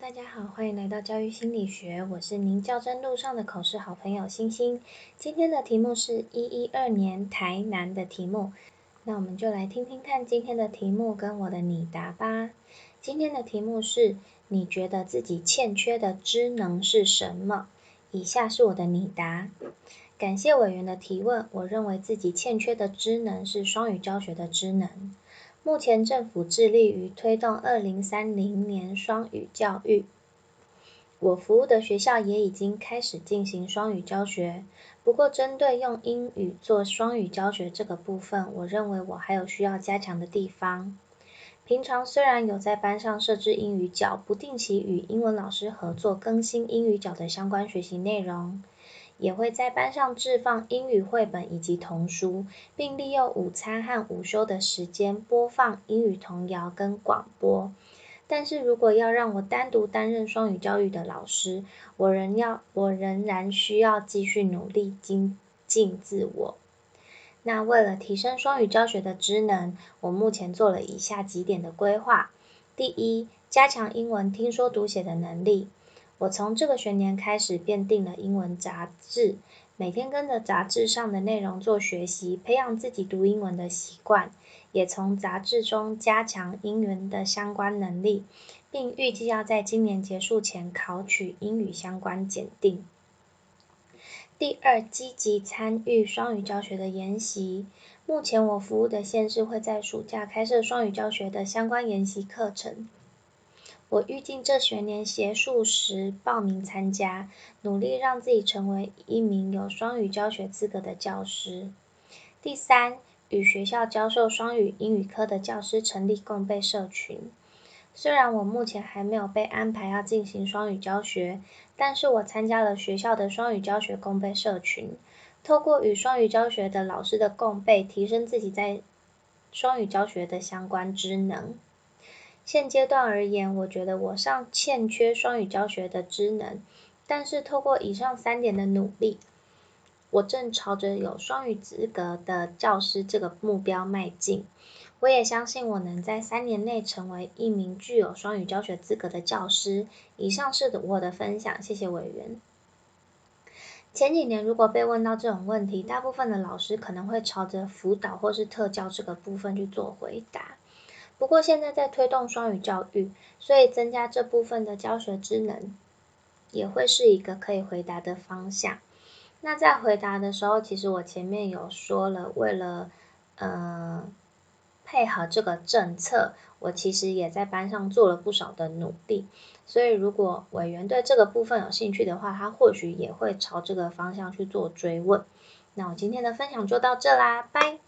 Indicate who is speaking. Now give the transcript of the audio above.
Speaker 1: 大家好，欢迎来到教育心理学，我是您较真路上的口试好朋友星星。今天的题目是一一二年台南的题目，那我们就来听听看今天的题目跟我的拟答吧。今天的题目是：你觉得自己欠缺的知能是什么？以下是我的拟答。感谢委员的提问，我认为自己欠缺的知能是双语教学的知能。目前政府致力于推动二零三零年双语教育。我服务的学校也已经开始进行双语教学。不过，针对用英语做双语教学这个部分，我认为我还有需要加强的地方。平常虽然有在班上设置英语角，不定期与英文老师合作更新英语角的相关学习内容。也会在班上置放英语绘本以及童书，并利用午餐和午休的时间播放英语童谣跟广播。但是如果要让我单独担任双语教育的老师，我仍要我仍然需要继续努力精进自我。那为了提升双语教学的职能，我目前做了以下几点的规划：第一，加强英文听说读写的能力。我从这个学年开始便订了英文杂志，每天跟着杂志上的内容做学习，培养自己读英文的习惯，也从杂志中加强英文的相关能力，并预计要在今年结束前考取英语相关检定。第二，积极参与双语教学的研习。目前我服务的县市会在暑假开设双语教学的相关研习课程。我预计这学年结束时报名参加，努力让自己成为一名有双语教学资格的教师。第三，与学校教授双语英语科的教师成立共备社群。虽然我目前还没有被安排要进行双语教学，但是我参加了学校的双语教学共备社群，透过与双语教学的老师的共备，提升自己在双语教学的相关知能。现阶段而言，我觉得我尚欠缺双语教学的知能，但是透过以上三点的努力，我正朝着有双语资格的教师这个目标迈进。我也相信我能在三年内成为一名具有双语教学资格的教师。以上是我的分享，谢谢委员。前几年如果被问到这种问题，大部分的老师可能会朝着辅导或是特教这个部分去做回答。不过现在在推动双语教育，所以增加这部分的教学职能，也会是一个可以回答的方向。那在回答的时候，其实我前面有说了，为了呃配合这个政策，我其实也在班上做了不少的努力。所以如果委员对这个部分有兴趣的话，他或许也会朝这个方向去做追问。那我今天的分享就到这啦，拜。